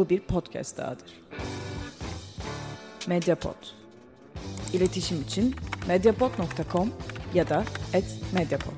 Bu bir podcast dahadır. Mediapod. İletişim için mediapod.com ya da @mediapod.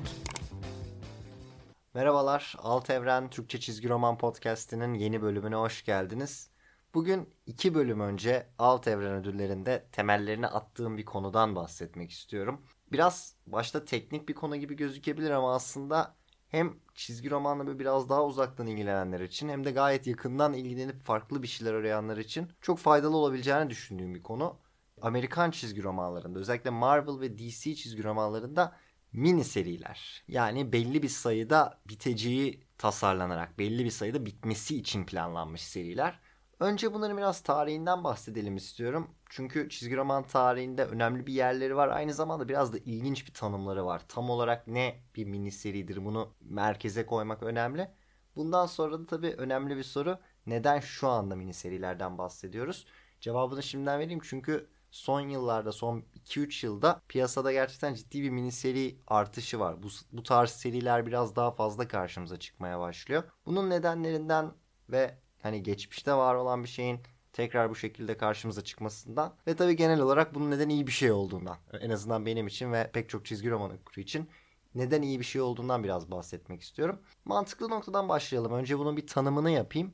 Merhabalar, Alt Evren Türkçe Çizgi Roman Podcast'inin yeni bölümüne hoş geldiniz. Bugün iki bölüm önce Alt Evren ödüllerinde temellerini attığım bir konudan bahsetmek istiyorum. Biraz başta teknik bir konu gibi gözükebilir ama aslında hem çizgi romanla biraz daha uzaktan ilgilenenler için hem de gayet yakından ilgilenip farklı bir şeyler arayanlar için çok faydalı olabileceğini düşündüğüm bir konu. Amerikan çizgi romanlarında özellikle Marvel ve DC çizgi romanlarında mini seriler. Yani belli bir sayıda biteceği tasarlanarak belli bir sayıda bitmesi için planlanmış seriler. Önce bunların biraz tarihinden bahsedelim istiyorum. Çünkü çizgi roman tarihinde önemli bir yerleri var. Aynı zamanda biraz da ilginç bir tanımları var. Tam olarak ne bir mini seridir bunu merkeze koymak önemli. Bundan sonra da tabii önemli bir soru. Neden şu anda mini serilerden bahsediyoruz? Cevabını şimdiden vereyim çünkü son yıllarda son 2-3 yılda piyasada gerçekten ciddi bir mini seri artışı var. Bu, bu tarz seriler biraz daha fazla karşımıza çıkmaya başlıyor. Bunun nedenlerinden ve hani geçmişte var olan bir şeyin tekrar bu şekilde karşımıza çıkmasından ve tabii genel olarak bunun neden iyi bir şey olduğundan en azından benim için ve pek çok çizgi roman okuru için neden iyi bir şey olduğundan biraz bahsetmek istiyorum. Mantıklı noktadan başlayalım. Önce bunun bir tanımını yapayım.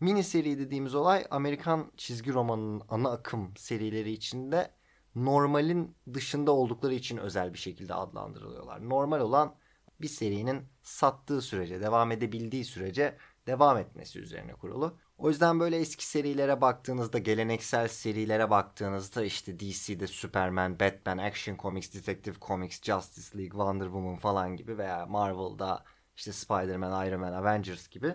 Mini seri dediğimiz olay Amerikan çizgi romanının ana akım serileri içinde normalin dışında oldukları için özel bir şekilde adlandırılıyorlar. Normal olan bir serinin sattığı sürece, devam edebildiği sürece devam etmesi üzerine kurulu. O yüzden böyle eski serilere baktığınızda, geleneksel serilere baktığınızda işte DC'de Superman, Batman, Action Comics, Detective Comics, Justice League, Wonder Woman falan gibi veya Marvel'da işte Spider-Man, Iron Man, Avengers gibi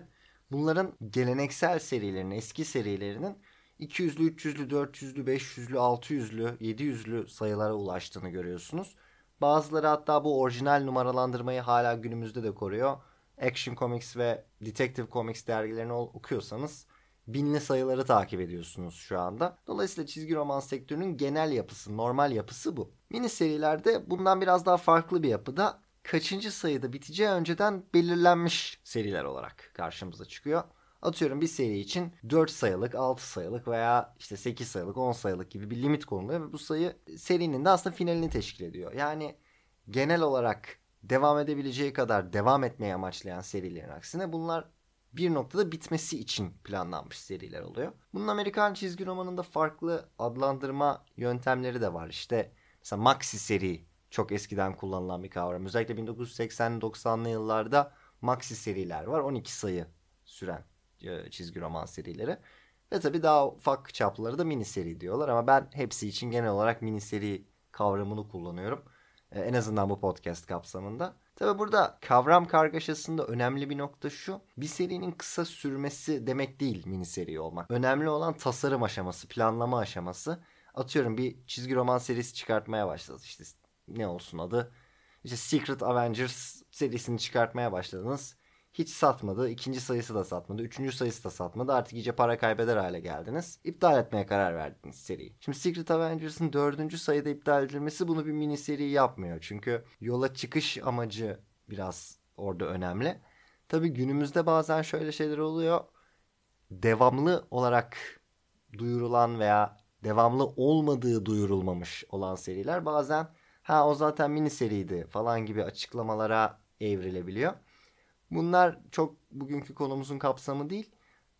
bunların geleneksel serilerinin, eski serilerinin 200'lü, 300'lü, 400'lü, 500'lü, 600'lü, 700'lü sayılara ulaştığını görüyorsunuz. Bazıları hatta bu orijinal numaralandırmayı hala günümüzde de koruyor. Action Comics ve Detective Comics dergilerini okuyorsanız binli sayıları takip ediyorsunuz şu anda. Dolayısıyla çizgi roman sektörünün genel yapısı, normal yapısı bu. Mini serilerde bundan biraz daha farklı bir yapıda kaçıncı sayıda biteceği önceden belirlenmiş seriler olarak karşımıza çıkıyor. Atıyorum bir seri için 4 sayılık, 6 sayılık veya işte 8 sayılık, 10 sayılık gibi bir limit konuluyor ve bu sayı serinin de aslında finalini teşkil ediyor. Yani genel olarak devam edebileceği kadar devam etmeye amaçlayan serilerin aksine bunlar bir noktada bitmesi için planlanmış seriler oluyor. Bunun Amerikan çizgi romanında farklı adlandırma yöntemleri de var. İşte mesela maxi seri çok eskiden kullanılan bir kavram. Özellikle 1980-90'lı yıllarda maxi seriler var. 12 sayı süren e, çizgi roman serileri. Ve tabii daha ufak çapları da mini seri diyorlar ama ben hepsi için genel olarak mini seri kavramını kullanıyorum. E, en azından bu podcast kapsamında. Tabi burada kavram kargaşasında önemli bir nokta şu. Bir serinin kısa sürmesi demek değil mini seri olmak. Önemli olan tasarım aşaması, planlama aşaması. Atıyorum bir çizgi roman serisi çıkartmaya başladınız. İşte ne olsun adı? İşte Secret Avengers serisini çıkartmaya başladınız. Hiç satmadı. İkinci sayısı da satmadı. Üçüncü sayısı da satmadı. Artık iyice para kaybeder hale geldiniz. İptal etmeye karar verdiniz seriyi. Şimdi Secret Avengers'ın dördüncü sayıda iptal edilmesi bunu bir mini seri yapmıyor. Çünkü yola çıkış amacı biraz orada önemli. Tabi günümüzde bazen şöyle şeyler oluyor. Devamlı olarak duyurulan veya devamlı olmadığı duyurulmamış olan seriler bazen ha o zaten mini seriydi falan gibi açıklamalara evrilebiliyor. Bunlar çok bugünkü konumuzun kapsamı değil.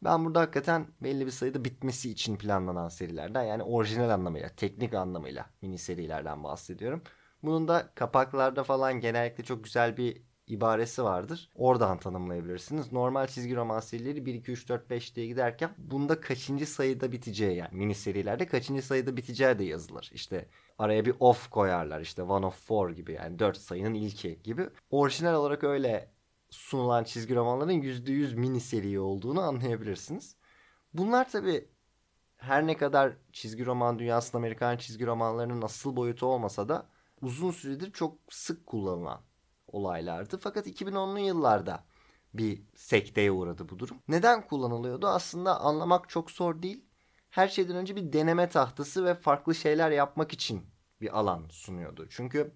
Ben burada hakikaten belli bir sayıda bitmesi için planlanan serilerden yani orijinal anlamıyla, teknik anlamıyla mini serilerden bahsediyorum. Bunun da kapaklarda falan genellikle çok güzel bir ibaresi vardır. Oradan tanımlayabilirsiniz. Normal çizgi roman serileri 1, 2, 3, 4, 5 diye giderken bunda kaçıncı sayıda biteceği yani mini serilerde kaçıncı sayıda biteceği de yazılır. İşte araya bir off koyarlar işte one of four gibi yani 4 sayının ilki gibi. Orijinal olarak öyle sunulan çizgi romanların %100 mini seri olduğunu anlayabilirsiniz. Bunlar tabi her ne kadar çizgi roman dünyasında Amerikan çizgi romanlarının asıl boyutu olmasa da uzun süredir çok sık kullanılan olaylardı. Fakat 2010'lu yıllarda bir sekteye uğradı bu durum. Neden kullanılıyordu? Aslında anlamak çok zor değil. Her şeyden önce bir deneme tahtası ve farklı şeyler yapmak için bir alan sunuyordu. Çünkü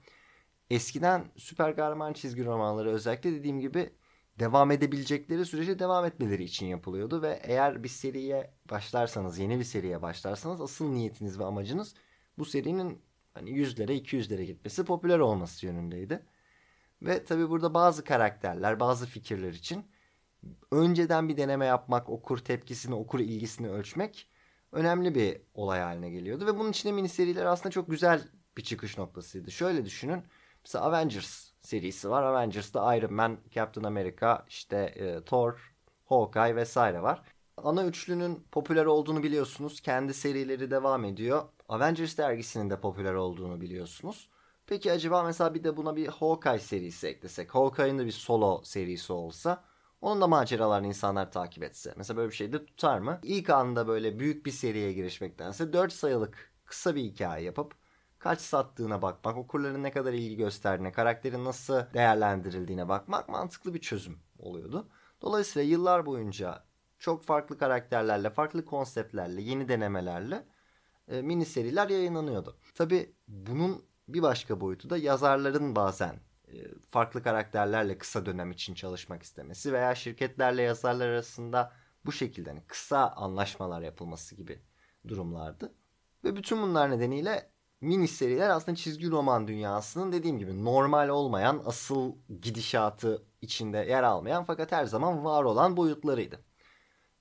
eskiden süper kahraman çizgi romanları özellikle dediğim gibi devam edebilecekleri sürece devam etmeleri için yapılıyordu ve eğer bir seriye başlarsanız, yeni bir seriye başlarsanız asıl niyetiniz ve amacınız bu serinin hani yüzlere, iki yüzlere gitmesi, popüler olması yönündeydi. Ve tabi burada bazı karakterler, bazı fikirler için önceden bir deneme yapmak, okur tepkisini, okur ilgisini ölçmek önemli bir olay haline geliyordu. Ve bunun içinde mini seriler aslında çok güzel bir çıkış noktasıydı. Şöyle düşünün. Mesela Avengers serisi var. Avengers'ta Iron Man, Captain America, işte e, Thor, Hawkeye vesaire var. Ana üçlünün popüler olduğunu biliyorsunuz. Kendi serileri devam ediyor. Avengers dergisinin de popüler olduğunu biliyorsunuz. Peki acaba mesela bir de buna bir Hawkeye serisi eklesek. Hawkeye'ın da bir solo serisi olsa. Onun da maceralarını insanlar takip etse. Mesela böyle bir şey de tutar mı? İlk anda böyle büyük bir seriye girişmektense 4 sayılık kısa bir hikaye yapıp kaç sattığına bakmak, okurların ne kadar ilgi gösterdiğine, karakterin nasıl değerlendirildiğine bakmak mantıklı bir çözüm oluyordu. Dolayısıyla yıllar boyunca çok farklı karakterlerle, farklı konseptlerle, yeni denemelerle e, mini seriler yayınlanıyordu. Tabi bunun bir başka boyutu da yazarların bazen e, farklı karakterlerle kısa dönem için çalışmak istemesi veya şirketlerle yazarlar arasında bu şekilde hani kısa anlaşmalar yapılması gibi durumlardı. Ve bütün bunlar nedeniyle mini seriler aslında çizgi roman dünyasının dediğim gibi normal olmayan, asıl gidişatı içinde yer almayan fakat her zaman var olan boyutlarıydı.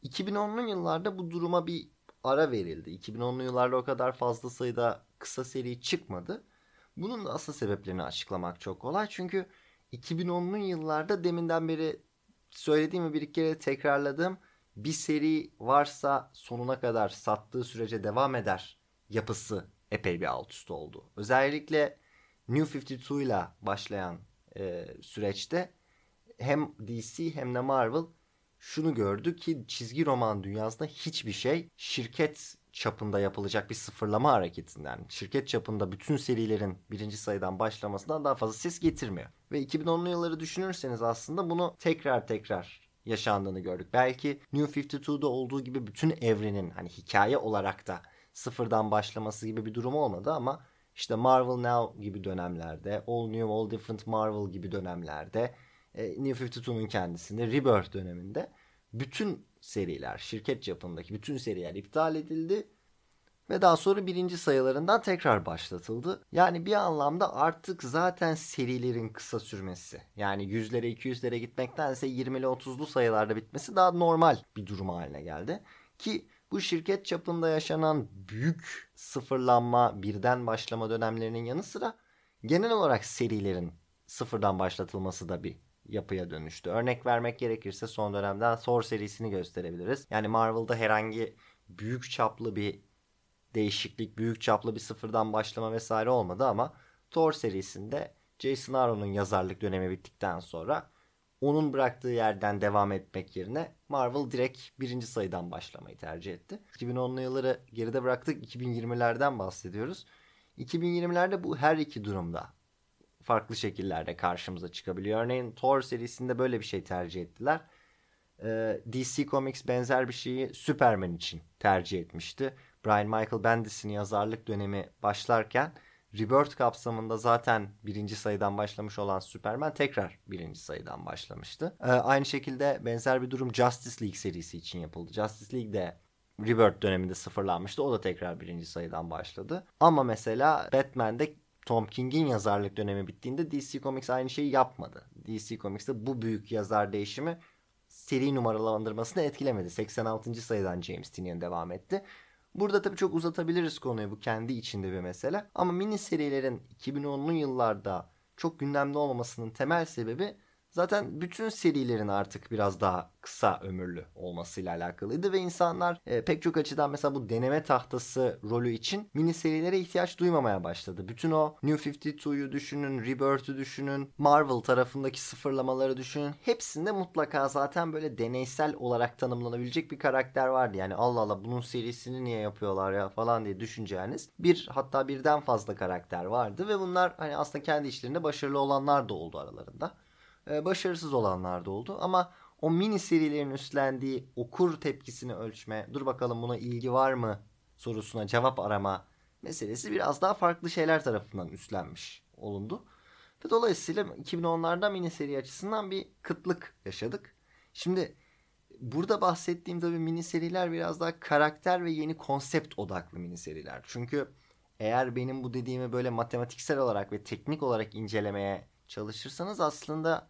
2010'lu yıllarda bu duruma bir ara verildi. 2010'lu yıllarda o kadar fazla sayıda kısa seri çıkmadı. Bunun da asıl sebeplerini açıklamak çok kolay. Çünkü 2010'lu yıllarda deminden beri söylediğimi bir kere tekrarladım. Bir seri varsa sonuna kadar sattığı sürece devam eder yapısı epey bir alt üst oldu. Özellikle New 52 ile başlayan e, süreçte hem DC hem de Marvel şunu gördü ki çizgi roman dünyasında hiçbir şey şirket çapında yapılacak bir sıfırlama hareketinden, şirket çapında bütün serilerin birinci sayıdan başlamasından daha fazla ses getirmiyor. Ve 2010'lu yılları düşünürseniz aslında bunu tekrar tekrar yaşandığını gördük. Belki New 52'da olduğu gibi bütün evrenin hani hikaye olarak da sıfırdan başlaması gibi bir durum olmadı ama işte Marvel Now gibi dönemlerde, All New, All Different Marvel gibi dönemlerde, e, New 52'nun kendisinde, Rebirth döneminde bütün seriler, şirket çapındaki bütün seriler iptal edildi ve daha sonra birinci sayılarından tekrar başlatıldı. Yani bir anlamda artık zaten serilerin kısa sürmesi yani yüzlere 200'lere gitmektense 20'li 30'lu sayılarda bitmesi daha normal bir durum haline geldi. Ki bu şirket çapında yaşanan büyük sıfırlanma, birden başlama dönemlerinin yanı sıra genel olarak serilerin sıfırdan başlatılması da bir yapıya dönüştü. Örnek vermek gerekirse son dönemden Thor serisini gösterebiliriz. Yani Marvel'da herhangi büyük çaplı bir değişiklik, büyük çaplı bir sıfırdan başlama vesaire olmadı ama Thor serisinde Jason Aaron'un yazarlık dönemi bittikten sonra onun bıraktığı yerden devam etmek yerine Marvel direkt birinci sayıdan başlamayı tercih etti. 2010'lu yılları geride bıraktık. 2020'lerden bahsediyoruz. 2020'lerde bu her iki durumda farklı şekillerde karşımıza çıkabiliyor. Örneğin Thor serisinde böyle bir şey tercih ettiler. Ee, DC Comics benzer bir şeyi Superman için tercih etmişti. Brian Michael Bendis'in yazarlık dönemi başlarken Rebirth kapsamında zaten birinci sayıdan başlamış olan Superman tekrar birinci sayıdan başlamıştı. Ee, aynı şekilde benzer bir durum Justice League serisi için yapıldı. Justice League de Rebirth döneminde sıfırlanmıştı. O da tekrar birinci sayıdan başladı. Ama mesela Batman'de Tom King'in yazarlık dönemi bittiğinde DC Comics aynı şeyi yapmadı. DC Comics'te bu büyük yazar değişimi seri numaralandırmasını etkilemedi. 86. sayıdan James Tynion devam etti. Burada tabii çok uzatabiliriz konuyu. Bu kendi içinde bir mesele. Ama mini serilerin 2010'lu yıllarda çok gündemde olmamasının temel sebebi zaten bütün serilerin artık biraz daha kısa ömürlü olmasıyla alakalıydı ve insanlar e, pek çok açıdan mesela bu deneme tahtası rolü için mini serilere ihtiyaç duymamaya başladı. Bütün o New 52'yu düşünün, Rebirth'ü düşünün, Marvel tarafındaki sıfırlamaları düşünün. Hepsinde mutlaka zaten böyle deneysel olarak tanımlanabilecek bir karakter vardı. Yani Allah Allah bunun serisini niye yapıyorlar ya falan diye düşüneceğiniz bir hatta birden fazla karakter vardı ve bunlar hani aslında kendi işlerinde başarılı olanlar da oldu aralarında. Ee, başarısız olanlar da oldu ama o mini serilerin üstlendiği okur tepkisini ölçme, dur bakalım buna ilgi var mı sorusuna cevap arama meselesi biraz daha farklı şeyler tarafından üstlenmiş olundu. Ve dolayısıyla 2010'larda mini seri açısından bir kıtlık yaşadık. Şimdi burada bahsettiğim tabii mini seriler biraz daha karakter ve yeni konsept odaklı mini seriler. Çünkü eğer benim bu dediğimi böyle matematiksel olarak ve teknik olarak incelemeye çalışırsanız aslında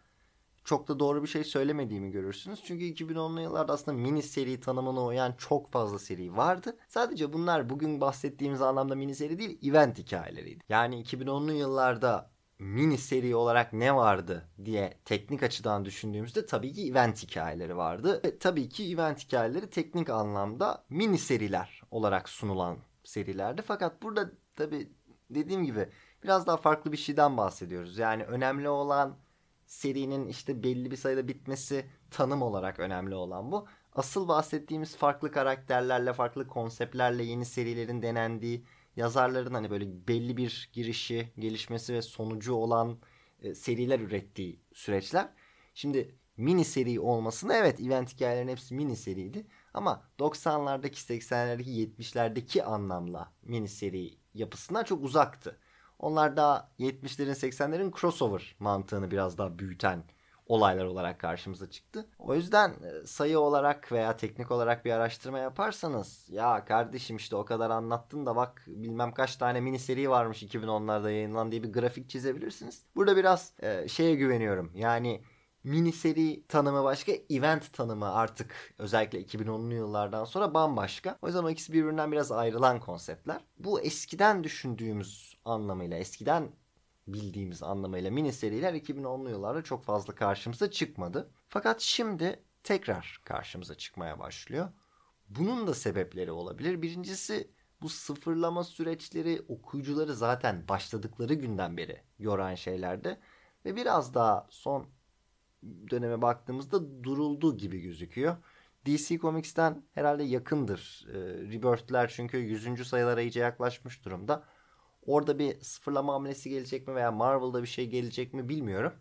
çok da doğru bir şey söylemediğimi görürsünüz. Çünkü 2010'lu yıllarda aslında mini seri tanımına uyan çok fazla seri vardı. Sadece bunlar bugün bahsettiğimiz anlamda mini seri değil, event hikayeleriydi. Yani 2010'lu yıllarda mini seri olarak ne vardı diye teknik açıdan düşündüğümüzde tabii ki event hikayeleri vardı. Ve tabii ki event hikayeleri teknik anlamda mini seriler olarak sunulan serilerdi. Fakat burada tabii dediğim gibi biraz daha farklı bir şeyden bahsediyoruz. Yani önemli olan serinin işte belli bir sayıda bitmesi tanım olarak önemli olan bu. Asıl bahsettiğimiz farklı karakterlerle, farklı konseptlerle yeni serilerin denendiği, yazarların hani böyle belli bir girişi, gelişmesi ve sonucu olan e, seriler ürettiği süreçler. Şimdi mini seri olmasına evet event hikayelerin hepsi mini seriydi. Ama 90'lardaki, 80'lerdeki, 70'lerdeki anlamla mini seri yapısından çok uzaktı. Onlar da 70'lerin 80'lerin crossover mantığını biraz daha büyüten olaylar olarak karşımıza çıktı. O yüzden e, sayı olarak veya teknik olarak bir araştırma yaparsanız ya kardeşim işte o kadar anlattın da bak bilmem kaç tane mini seri varmış 2010'larda yayınlanan diye bir grafik çizebilirsiniz. Burada biraz e, şeye güveniyorum. Yani mini seri tanımı başka, event tanımı artık özellikle 2010'lu yıllardan sonra bambaşka. O yüzden o ikisi birbirinden biraz ayrılan konseptler. Bu eskiden düşündüğümüz anlamıyla, eskiden bildiğimiz anlamıyla mini seriler 2010'lu yıllarda çok fazla karşımıza çıkmadı. Fakat şimdi tekrar karşımıza çıkmaya başlıyor. Bunun da sebepleri olabilir. Birincisi bu sıfırlama süreçleri okuyucuları zaten başladıkları günden beri yoran şeylerdi. Ve biraz daha son döneme baktığımızda duruldu gibi gözüküyor. DC Comics'ten herhalde yakındır. E, Rebirth'ler çünkü 100. sayılara iyice yaklaşmış durumda. Orada bir sıfırlama hamlesi gelecek mi veya Marvel'da bir şey gelecek mi bilmiyorum.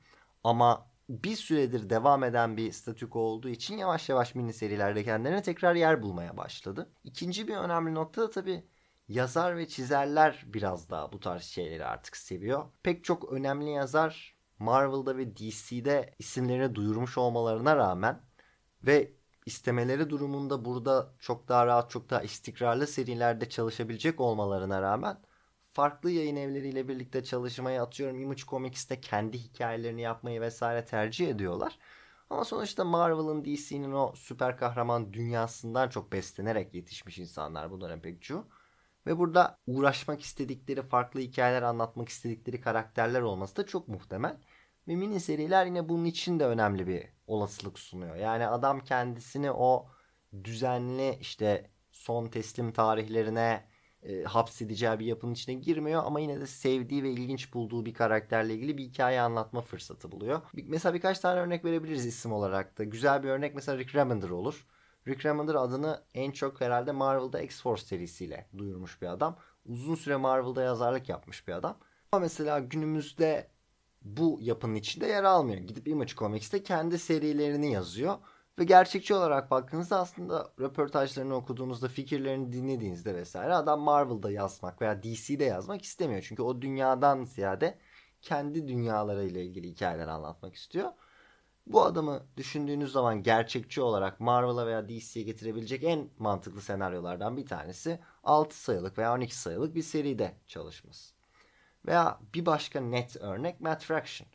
Ama bir süredir devam eden bir statüko olduğu için yavaş yavaş mini serilerde kendilerine tekrar yer bulmaya başladı. İkinci bir önemli nokta da tabii yazar ve çizerler biraz daha bu tarz şeyleri artık seviyor. Pek çok önemli yazar Marvel'da ve DC'de isimlerini duyurmuş olmalarına rağmen ve istemeleri durumunda burada çok daha rahat, çok daha istikrarlı serilerde çalışabilecek olmalarına rağmen farklı yayın evleriyle birlikte çalışmayı atıyorum Image Comics'te kendi hikayelerini yapmayı vesaire tercih ediyorlar. Ama sonuçta Marvel'ın DC'nin o süper kahraman dünyasından çok beslenerek yetişmiş insanlar bunların pek çoğu. Ve burada uğraşmak istedikleri, farklı hikayeler anlatmak istedikleri karakterler olması da çok muhtemel. Ve mini seriler yine bunun için de önemli bir olasılık sunuyor. Yani adam kendisini o düzenli işte son teslim tarihlerine e, hapsedeceği bir yapının içine girmiyor ama yine de sevdiği ve ilginç bulduğu bir karakterle ilgili bir hikaye anlatma fırsatı buluyor. Mesela birkaç tane örnek verebiliriz isim olarak da. Güzel bir örnek mesela Rick Remender olur. Rick Remender adını en çok herhalde Marvel'da X-Force serisiyle duyurmuş bir adam. Uzun süre Marvel'da yazarlık yapmış bir adam. Ama mesela günümüzde bu yapının içinde yer almıyor. Gidip Image Comics'te kendi serilerini yazıyor. Ve gerçekçi olarak baktığınızda aslında röportajlarını okuduğunuzda, fikirlerini dinlediğinizde vesaire adam Marvel'da yazmak veya DC'de yazmak istemiyor. Çünkü o dünyadan ziyade kendi dünyalarıyla ilgili hikayeler anlatmak istiyor. Bu adamı düşündüğünüz zaman gerçekçi olarak Marvel'a veya DC'ye getirebilecek en mantıklı senaryolardan bir tanesi 6 sayılık veya 12 sayılık bir seride çalışması. Veya bir başka net örnek Matt Fraction.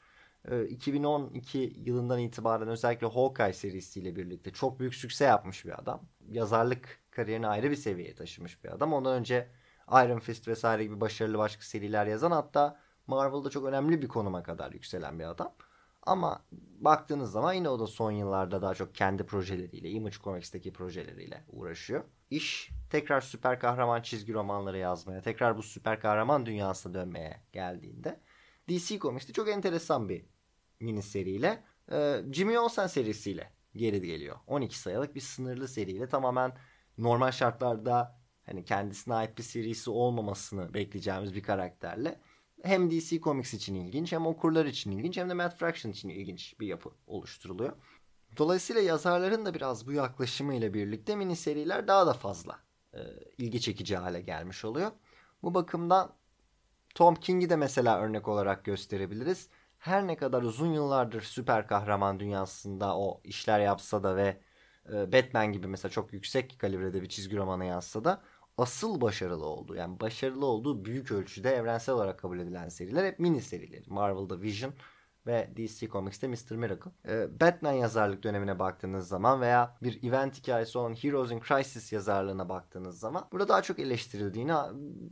2012 ee, yılından itibaren özellikle Hawkeye serisiyle birlikte çok büyük sükse yapmış bir adam. Yazarlık kariyerini ayrı bir seviyeye taşımış bir adam. Ondan önce Iron Fist vesaire gibi başarılı başka seriler yazan hatta Marvel'da çok önemli bir konuma kadar yükselen bir adam. Ama baktığınız zaman yine o da son yıllarda daha çok kendi projeleriyle, Image Comics'teki projeleriyle uğraşıyor. İş tekrar süper kahraman çizgi romanları yazmaya, tekrar bu süper kahraman dünyasına dönmeye geldiğinde DC Comics'te çok enteresan bir mini seriyle e, Jimmy Olsen serisiyle geri geliyor. 12 sayılık bir sınırlı seriyle tamamen normal şartlarda hani kendisine ait bir serisi olmamasını bekleyeceğimiz bir karakterle hem DC Comics için ilginç hem okurlar için ilginç hem de Matt Fraction için ilginç bir yapı oluşturuluyor. Dolayısıyla yazarların da biraz bu yaklaşımı ile birlikte mini seriler daha da fazla e, ilgi çekici hale gelmiş oluyor. Bu bakımdan Tom King'i de mesela örnek olarak gösterebiliriz. her ne kadar uzun yıllardır süper kahraman dünyasında o işler yapsa da ve e, Batman gibi mesela çok yüksek kalibrede bir çizgi romana yazsa da asıl başarılı olduğu yani başarılı olduğu büyük ölçüde evrensel olarak kabul edilen seriler hep mini serileri. Marvel'da Vision ve DC Comics'te Mr. Miracle. Ee, Batman yazarlık dönemine baktığınız zaman veya bir event hikayesi olan Heroes in Crisis yazarlığına baktığınız zaman burada daha çok eleştirildiğini,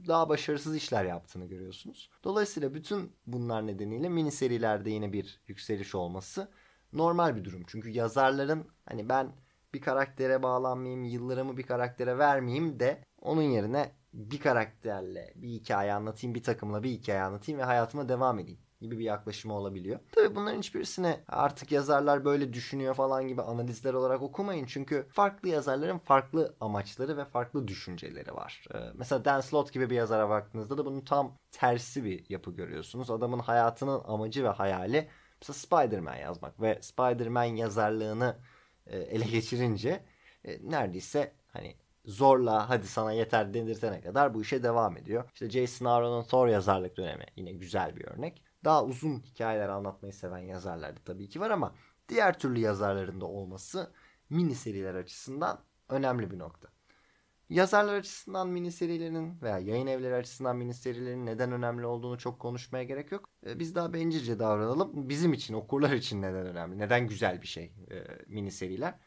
daha başarısız işler yaptığını görüyorsunuz. Dolayısıyla bütün bunlar nedeniyle mini serilerde yine bir yükseliş olması normal bir durum. Çünkü yazarların hani ben bir karaktere bağlanmayayım, yıllarımı bir karaktere vermeyeyim de onun yerine bir karakterle bir hikaye anlatayım, bir takımla bir hikaye anlatayım ve hayatıma devam edeyim gibi bir yaklaşımı olabiliyor. Tabii bunların hiçbirisine artık yazarlar böyle düşünüyor falan gibi analizler olarak okumayın. Çünkü farklı yazarların farklı amaçları ve farklı düşünceleri var. Ee, mesela Dan Slott gibi bir yazara baktığınızda da bunun tam tersi bir yapı görüyorsunuz. Adamın hayatının amacı ve hayali mesela Spider-Man yazmak ve Spider-Man yazarlığını e, ele geçirince e, neredeyse hani zorla hadi sana yeter denirtene kadar bu işe devam ediyor. İşte Jason Aaron'un Thor yazarlık dönemi yine güzel bir örnek. Daha uzun hikayeler anlatmayı seven yazarlar da tabii ki var ama diğer türlü yazarların da olması mini seriler açısından önemli bir nokta. Yazarlar açısından mini serilerin veya yayın evleri açısından mini serilerin neden önemli olduğunu çok konuşmaya gerek yok. Ee, biz daha bencilce davranalım. Bizim için, okurlar için neden önemli? Neden güzel bir şey e, mini seriler?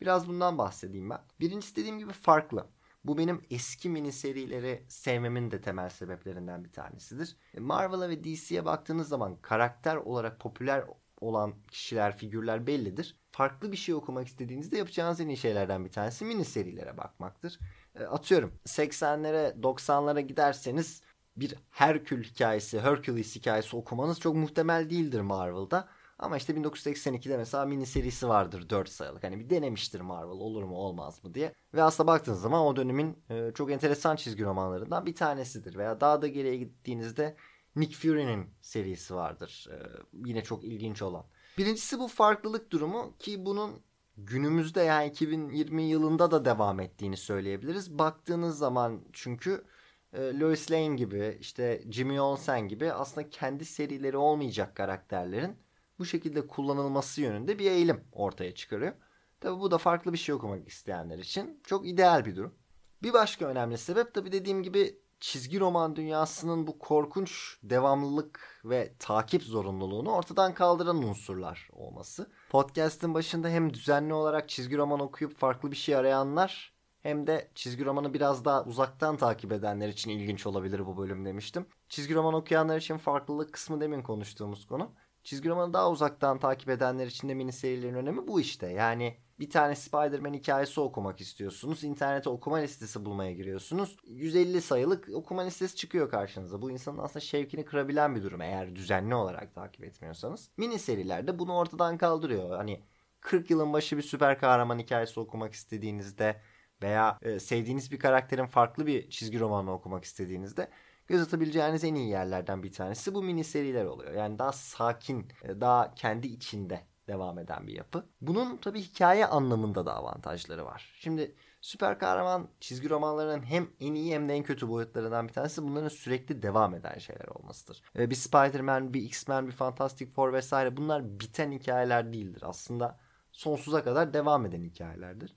Biraz bundan bahsedeyim ben. Birincisi dediğim gibi farklı. Bu benim eski mini serileri sevmemin de temel sebeplerinden bir tanesidir. E, Marvel'a ve DC'ye baktığınız zaman karakter olarak popüler olan kişiler, figürler bellidir. Farklı bir şey okumak istediğinizde yapacağınız en iyi şeylerden bir tanesi mini serilere bakmaktır. E, atıyorum 80'lere 90'lara giderseniz bir Herkül hikayesi, Hercules hikayesi okumanız çok muhtemel değildir Marvel'da. Ama işte 1982'de mesela mini serisi vardır 4 sayılık. Hani bir denemiştir Marvel olur mu olmaz mı diye. Ve aslında baktığınız zaman o dönemin e, çok enteresan çizgi romanlarından bir tanesidir. Veya daha da geriye gittiğinizde Nick Fury'nin serisi vardır. E, yine çok ilginç olan. Birincisi bu farklılık durumu ki bunun günümüzde yani 2020 yılında da devam ettiğini söyleyebiliriz. Baktığınız zaman çünkü e, Lois Lane gibi işte Jimmy Olsen gibi aslında kendi serileri olmayacak karakterlerin bu şekilde kullanılması yönünde bir eğilim ortaya çıkarıyor. Tabi bu da farklı bir şey okumak isteyenler için çok ideal bir durum. Bir başka önemli sebep tabi dediğim gibi çizgi roman dünyasının bu korkunç devamlılık ve takip zorunluluğunu ortadan kaldıran unsurlar olması. Podcast'ın başında hem düzenli olarak çizgi roman okuyup farklı bir şey arayanlar hem de çizgi romanı biraz daha uzaktan takip edenler için ilginç olabilir bu bölüm demiştim. Çizgi roman okuyanlar için farklılık kısmı demin konuştuğumuz konu. Çizgi romanı daha uzaktan takip edenler için de mini serilerin önemi bu işte. Yani bir tane Spider-Man hikayesi okumak istiyorsunuz. İnternete okuma listesi bulmaya giriyorsunuz. 150 sayılık okuma listesi çıkıyor karşınıza. Bu insanın aslında şevkini kırabilen bir durum eğer düzenli olarak takip etmiyorsanız. Mini serilerde bunu ortadan kaldırıyor. Hani 40 yılın başı bir süper kahraman hikayesi okumak istediğinizde veya e, sevdiğiniz bir karakterin farklı bir çizgi romanını okumak istediğinizde göz atabileceğiniz en iyi yerlerden bir tanesi bu mini seriler oluyor. Yani daha sakin, e, daha kendi içinde devam eden bir yapı. Bunun tabii hikaye anlamında da avantajları var. Şimdi süper kahraman çizgi romanlarının hem en iyi hem de en kötü boyutlarından bir tanesi bunların sürekli devam eden şeyler olmasıdır. Bir Spider-Man, bir X-Men, bir Fantastic Four vesaire bunlar biten hikayeler değildir. Aslında sonsuza kadar devam eden hikayelerdir.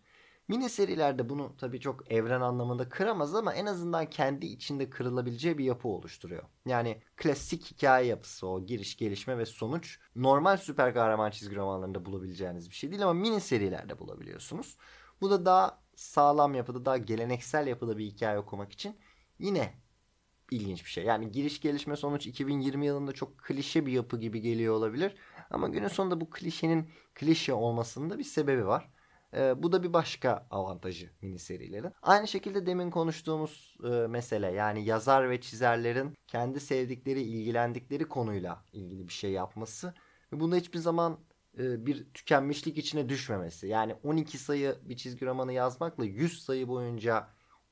Mini serilerde bunu tabii çok evren anlamında kıramaz ama en azından kendi içinde kırılabileceği bir yapı oluşturuyor. Yani klasik hikaye yapısı o giriş, gelişme ve sonuç normal süper kahraman çizgi romanlarında bulabileceğiniz bir şey değil ama mini serilerde bulabiliyorsunuz. Bu da daha sağlam yapıda, daha geleneksel yapıda bir hikaye okumak için yine ilginç bir şey. Yani giriş gelişme sonuç 2020 yılında çok klişe bir yapı gibi geliyor olabilir. Ama günün sonunda bu klişenin klişe olmasının da bir sebebi var. E, bu da bir başka avantajı mini serilerin. Aynı şekilde demin konuştuğumuz e, mesele yani yazar ve çizerlerin kendi sevdikleri, ilgilendikleri konuyla ilgili bir şey yapması ve bunda hiçbir zaman e, bir tükenmişlik içine düşmemesi. Yani 12 sayı bir çizgi romanı yazmakla 100 sayı boyunca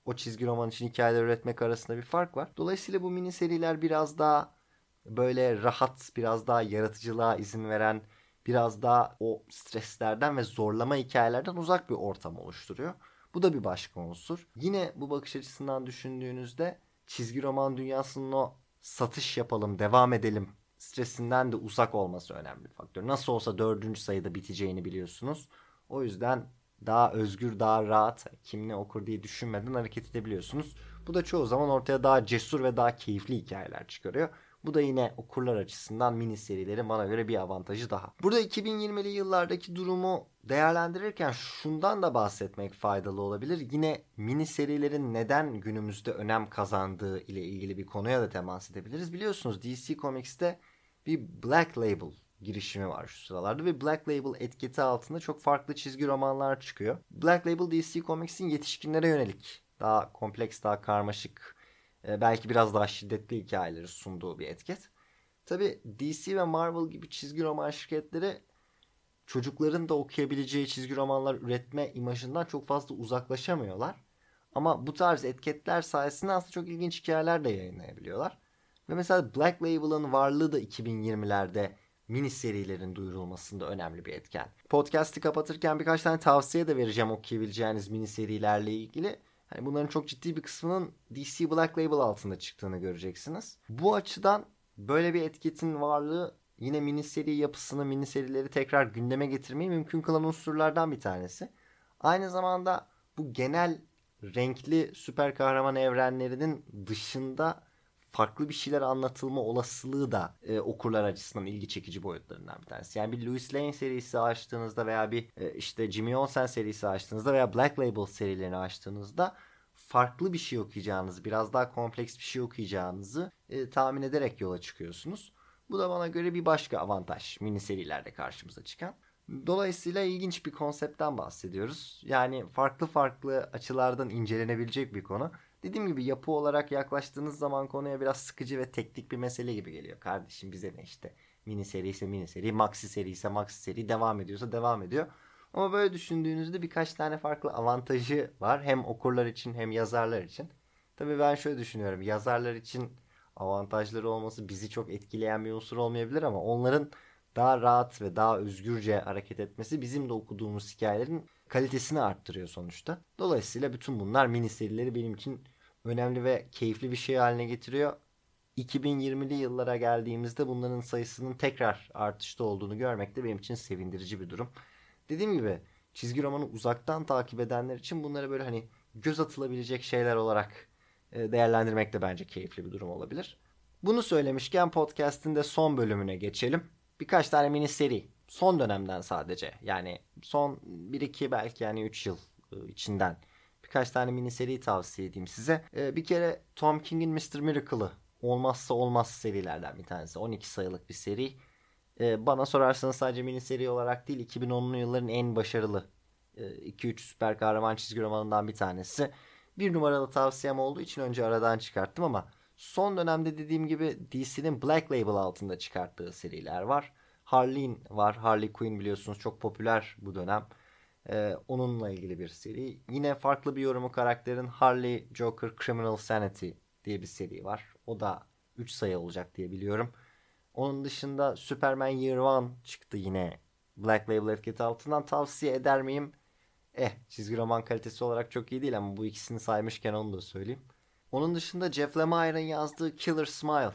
o çizgi roman için hikayeler üretmek arasında bir fark var. Dolayısıyla bu mini seriler biraz daha böyle rahat, biraz daha yaratıcılığa izin veren biraz daha o streslerden ve zorlama hikayelerden uzak bir ortam oluşturuyor. Bu da bir başka unsur. Yine bu bakış açısından düşündüğünüzde çizgi roman dünyasının o satış yapalım, devam edelim stresinden de uzak olması önemli bir faktör. Nasıl olsa dördüncü sayıda biteceğini biliyorsunuz. O yüzden daha özgür, daha rahat, kim ne okur diye düşünmeden hareket edebiliyorsunuz. Bu da çoğu zaman ortaya daha cesur ve daha keyifli hikayeler çıkarıyor. Bu da yine okurlar açısından mini serilerin bana göre bir avantajı daha. Burada 2020'li yıllardaki durumu değerlendirirken şundan da bahsetmek faydalı olabilir. Yine mini serilerin neden günümüzde önem kazandığı ile ilgili bir konuya da temas edebiliriz. Biliyorsunuz DC Comics'te bir Black Label girişimi var şu sıralarda ve Black Label etiketi altında çok farklı çizgi romanlar çıkıyor. Black Label DC Comics'in yetişkinlere yönelik daha kompleks, daha karmaşık, e, belki biraz daha şiddetli hikayeleri sunduğu bir etiket. Tabi DC ve Marvel gibi çizgi roman şirketleri çocukların da okuyabileceği çizgi romanlar üretme imajından çok fazla uzaklaşamıyorlar. Ama bu tarz etiketler sayesinde aslında çok ilginç hikayeler de yayınlayabiliyorlar. Ve mesela Black Label'ın varlığı da 2020'lerde mini serilerin duyurulmasında önemli bir etken. Podcast'i kapatırken birkaç tane tavsiye de vereceğim okuyabileceğiniz mini serilerle ilgili. Hani bunların çok ciddi bir kısmının DC Black Label altında çıktığını göreceksiniz. Bu açıdan böyle bir etiketin varlığı yine mini seri yapısını, mini serileri tekrar gündeme getirmeyi mümkün kılan unsurlardan bir tanesi. Aynı zamanda bu genel renkli süper kahraman evrenlerinin dışında farklı bir şeyler anlatılma olasılığı da e, okurlar açısından ilgi çekici boyutlarından bir tanesi. Yani bir Louis Lane serisi açtığınızda veya bir e, işte Jimmy Olsen serisi açtığınızda veya Black Label serilerini açtığınızda farklı bir şey okuyacağınızı, biraz daha kompleks bir şey okuyacağınızı e, tahmin ederek yola çıkıyorsunuz. Bu da bana göre bir başka avantaj mini serilerde karşımıza çıkan. Dolayısıyla ilginç bir konseptten bahsediyoruz. Yani farklı farklı açılardan incelenebilecek bir konu. Dediğim gibi yapı olarak yaklaştığınız zaman konuya biraz sıkıcı ve teknik bir mesele gibi geliyor. Kardeşim bize ne işte mini seri ise mini seri, maxi seri ise maxi seri devam ediyorsa devam ediyor. Ama böyle düşündüğünüzde birkaç tane farklı avantajı var. Hem okurlar için hem yazarlar için. Tabii ben şöyle düşünüyorum. Yazarlar için avantajları olması bizi çok etkileyen bir unsur olmayabilir ama onların daha rahat ve daha özgürce hareket etmesi bizim de okuduğumuz hikayelerin kalitesini arttırıyor sonuçta. Dolayısıyla bütün bunlar mini serileri benim için önemli ve keyifli bir şey haline getiriyor. 2020'li yıllara geldiğimizde bunların sayısının tekrar artışta olduğunu görmek de benim için sevindirici bir durum. Dediğim gibi çizgi romanı uzaktan takip edenler için bunları böyle hani göz atılabilecek şeyler olarak e, değerlendirmek de bence keyifli bir durum olabilir. Bunu söylemişken podcast'in de son bölümüne geçelim. Birkaç tane mini seri. Son dönemden sadece. Yani son 1-2 belki yani 3 yıl e, içinden. Birkaç tane mini seri tavsiye edeyim size. E, bir kere Tom King'in Mr. Miracle'ı olmazsa olmaz serilerden bir tanesi. 12 sayılık bir seri. E, bana sorarsanız sadece mini seri olarak değil 2010'lu yılların en başarılı 2-3 süper kahraman çizgi romanından bir tanesi. Bir numaralı tavsiyem olduğu için önce aradan çıkarttım ama son dönemde dediğim gibi DC'nin Black Label altında çıkarttığı seriler var. Harleen var. Harley Quinn biliyorsunuz çok popüler bu dönem. Ee, onunla ilgili bir seri. Yine farklı bir yorumu karakterin Harley Joker Criminal Sanity diye bir seri var. O da 3 sayı olacak diye biliyorum. Onun dışında Superman Year One çıktı yine Black Label etiketi altından. Tavsiye eder miyim? Eh çizgi roman kalitesi olarak çok iyi değil ama bu ikisini saymışken onu da söyleyeyim. Onun dışında Jeff Lemire'ın yazdığı Killer Smile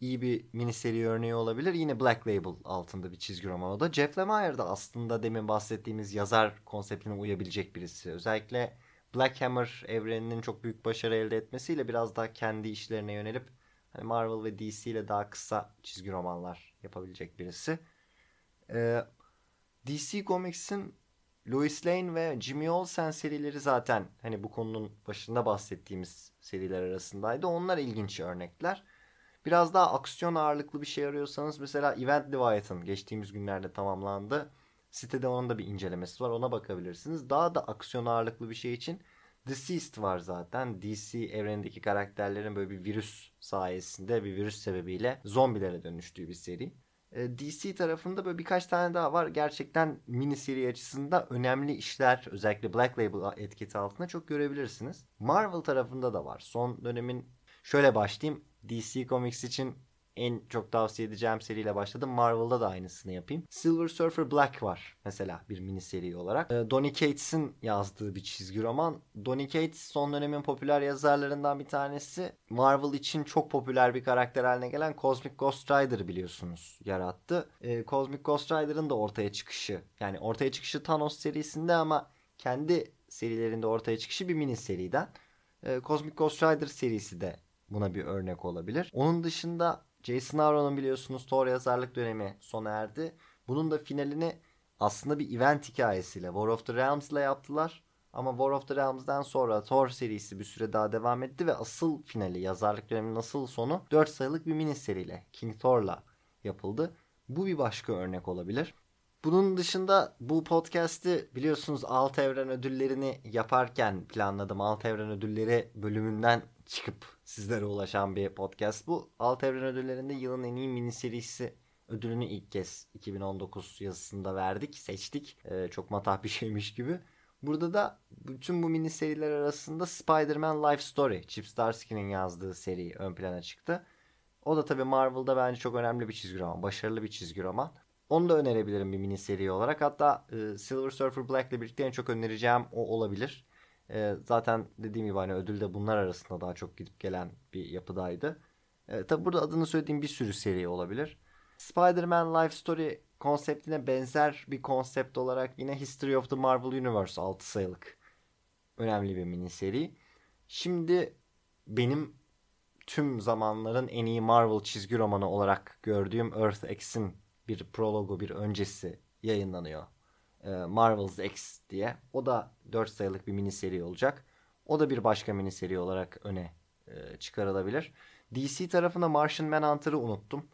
iyi bir mini seri örneği olabilir. Yine Black Label altında bir çizgi roman o da. Jeff Lemire da aslında demin bahsettiğimiz yazar konseptine uyabilecek birisi. Özellikle Black Hammer evreninin çok büyük başarı elde etmesiyle biraz daha kendi işlerine yönelip hani Marvel ve DC ile daha kısa çizgi romanlar yapabilecek birisi. Ee, DC Comics'in Lois Lane ve Jimmy Olsen serileri zaten hani bu konunun başında bahsettiğimiz seriler arasındaydı. Onlar ilginç örnekler. Biraz daha aksiyon ağırlıklı bir şey arıyorsanız mesela Event Leviathan geçtiğimiz günlerde tamamlandı. Sitede onun da bir incelemesi var ona bakabilirsiniz. Daha da aksiyon ağırlıklı bir şey için Deceased var zaten. DC evrenindeki karakterlerin böyle bir virüs sayesinde bir virüs sebebiyle zombilere dönüştüğü bir seri. E, DC tarafında böyle birkaç tane daha var. Gerçekten mini seri açısında önemli işler özellikle Black Label etiketi altında çok görebilirsiniz. Marvel tarafında da var. Son dönemin şöyle başlayayım. DC Comics için en çok tavsiye edeceğim seriyle başladım. Marvel'da da aynısını yapayım. Silver Surfer Black var mesela bir mini seri olarak. Ee, Donny Cates'in yazdığı bir çizgi roman. Donny Cates son dönemin popüler yazarlarından bir tanesi. Marvel için çok popüler bir karakter haline gelen Cosmic Ghost Rider biliyorsunuz yarattı. Ee, Cosmic Ghost Rider'ın da ortaya çıkışı yani ortaya çıkışı Thanos serisinde ama kendi serilerinde ortaya çıkışı bir mini seriden. Ee, Cosmic Ghost Rider serisi de buna bir örnek olabilir. Onun dışında Jason Aaron'un biliyorsunuz Thor yazarlık dönemi sona erdi. Bunun da finalini aslında bir event hikayesiyle War of the Realms'la yaptılar. Ama War of the Realms'dan sonra Thor serisi bir süre daha devam etti ve asıl finali yazarlık döneminin asıl sonu 4 sayılık bir mini seriyle King Thor'la yapıldı. Bu bir başka örnek olabilir. Bunun dışında bu podcast'i biliyorsunuz Alt Evren ödüllerini yaparken planladım. Alt Evren ödülleri bölümünden çıkıp sizlere ulaşan bir podcast bu. Alt Evren ödüllerinde yılın en iyi mini serisi ödülünü ilk kez 2019 yazısında verdik, seçtik. Ee, çok matah bir şeymiş gibi. Burada da bütün bu mini seriler arasında Spider-Man Life Story, Chip Starsky'nin yazdığı seri ön plana çıktı. O da tabii Marvel'da bence çok önemli bir çizgi roman, başarılı bir çizgi roman. Onu da önerebilirim bir mini seri olarak. Hatta e, Silver Surfer Black ile birlikte en çok önereceğim o olabilir. E, zaten dediğim gibi hani ödül de bunlar arasında daha çok gidip gelen bir yapıdaydı. E, tabi burada adını söylediğim bir sürü seri olabilir. Spider-Man Life Story konseptine benzer bir konsept olarak yine History of the Marvel Universe 6 sayılık önemli bir mini seri. Şimdi benim tüm zamanların en iyi Marvel çizgi romanı olarak gördüğüm Earth X'in bir prologu, bir öncesi yayınlanıyor. Ee, Marvel's X diye. O da 4 sayılık bir mini seri olacak. O da bir başka mini seri olarak öne e, çıkarılabilir. DC tarafında Martian Manhunter'ı unuttum.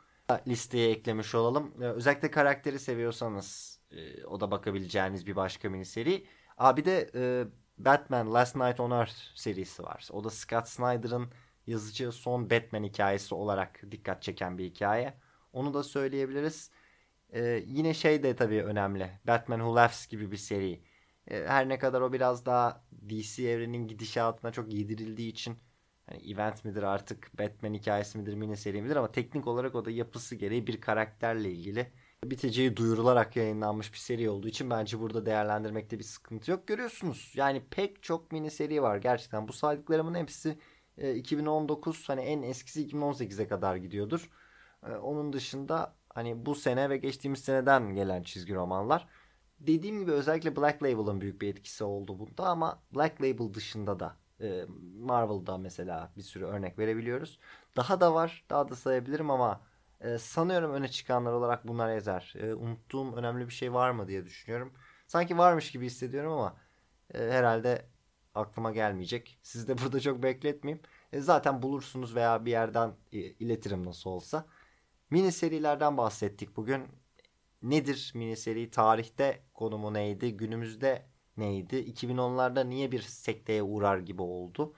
Listeye eklemiş olalım. Ee, özellikle karakteri seviyorsanız e, o da bakabileceğiniz bir başka mini seri. Abi de e, Batman Last Night on Earth serisi var. O da Scott Snyder'ın yazıcı son Batman hikayesi olarak dikkat çeken bir hikaye. Onu da söyleyebiliriz. Ee, yine şey de tabii önemli. Batman Who Laughs gibi bir seri. Ee, her ne kadar o biraz daha DC evrenin gidişatına çok yedirildiği için hani event midir artık Batman hikayesi midir mini seri midir ama teknik olarak o da yapısı gereği bir karakterle ilgili biteceği duyurularak yayınlanmış bir seri olduğu için bence burada değerlendirmekte bir sıkıntı yok. Görüyorsunuz yani pek çok mini seri var gerçekten. Bu saydıklarımın hepsi 2019 e, hani en eskisi 2018'e kadar gidiyordur. E, onun dışında Hani bu sene ve geçtiğimiz seneden gelen çizgi romanlar. Dediğim gibi özellikle Black Label'ın büyük bir etkisi oldu bunda ama Black Label dışında da e, Marvel'da mesela bir sürü örnek verebiliyoruz. Daha da var, daha da sayabilirim ama e, sanıyorum öne çıkanlar olarak bunlar yeter. E, unuttuğum önemli bir şey var mı diye düşünüyorum. Sanki varmış gibi hissediyorum ama herhalde aklıma gelmeyecek. Sizi de burada çok bekletmeyeyim. Zaten bulursunuz veya bir yerden iletirim nasıl olsa. Mini serilerden bahsettik bugün. Nedir mini seri? Tarihte konumu neydi? Günümüzde neydi? 2010'larda niye bir sekteye uğrar gibi oldu?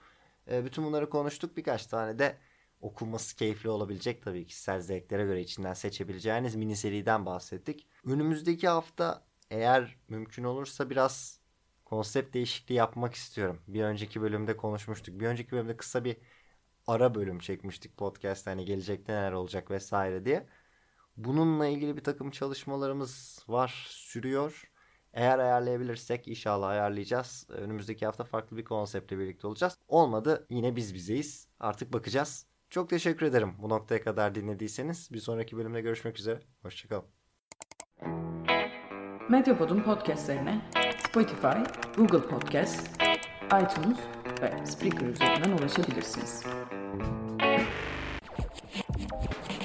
E, bütün bunları konuştuk. Birkaç tane de okunması keyifli olabilecek tabii kişisel zevklere göre içinden seçebileceğiniz mini seriden bahsettik. Önümüzdeki hafta eğer mümkün olursa biraz konsept değişikliği yapmak istiyorum. Bir önceki bölümde konuşmuştuk. Bir önceki bölümde kısa bir ara bölüm çekmiştik podcast hani gelecekte neler olacak vesaire diye. Bununla ilgili bir takım çalışmalarımız var, sürüyor. Eğer ayarlayabilirsek inşallah ayarlayacağız. Önümüzdeki hafta farklı bir konseptle birlikte olacağız. Olmadı yine biz bizeyiz. Artık bakacağız. Çok teşekkür ederim bu noktaya kadar dinlediyseniz. Bir sonraki bölümde görüşmek üzere. Hoşçakalın. Medyapod'un podcastlerine Spotify, Google Podcast, iTunes ve Spreaker üzerinden ulaşabilirsiniz.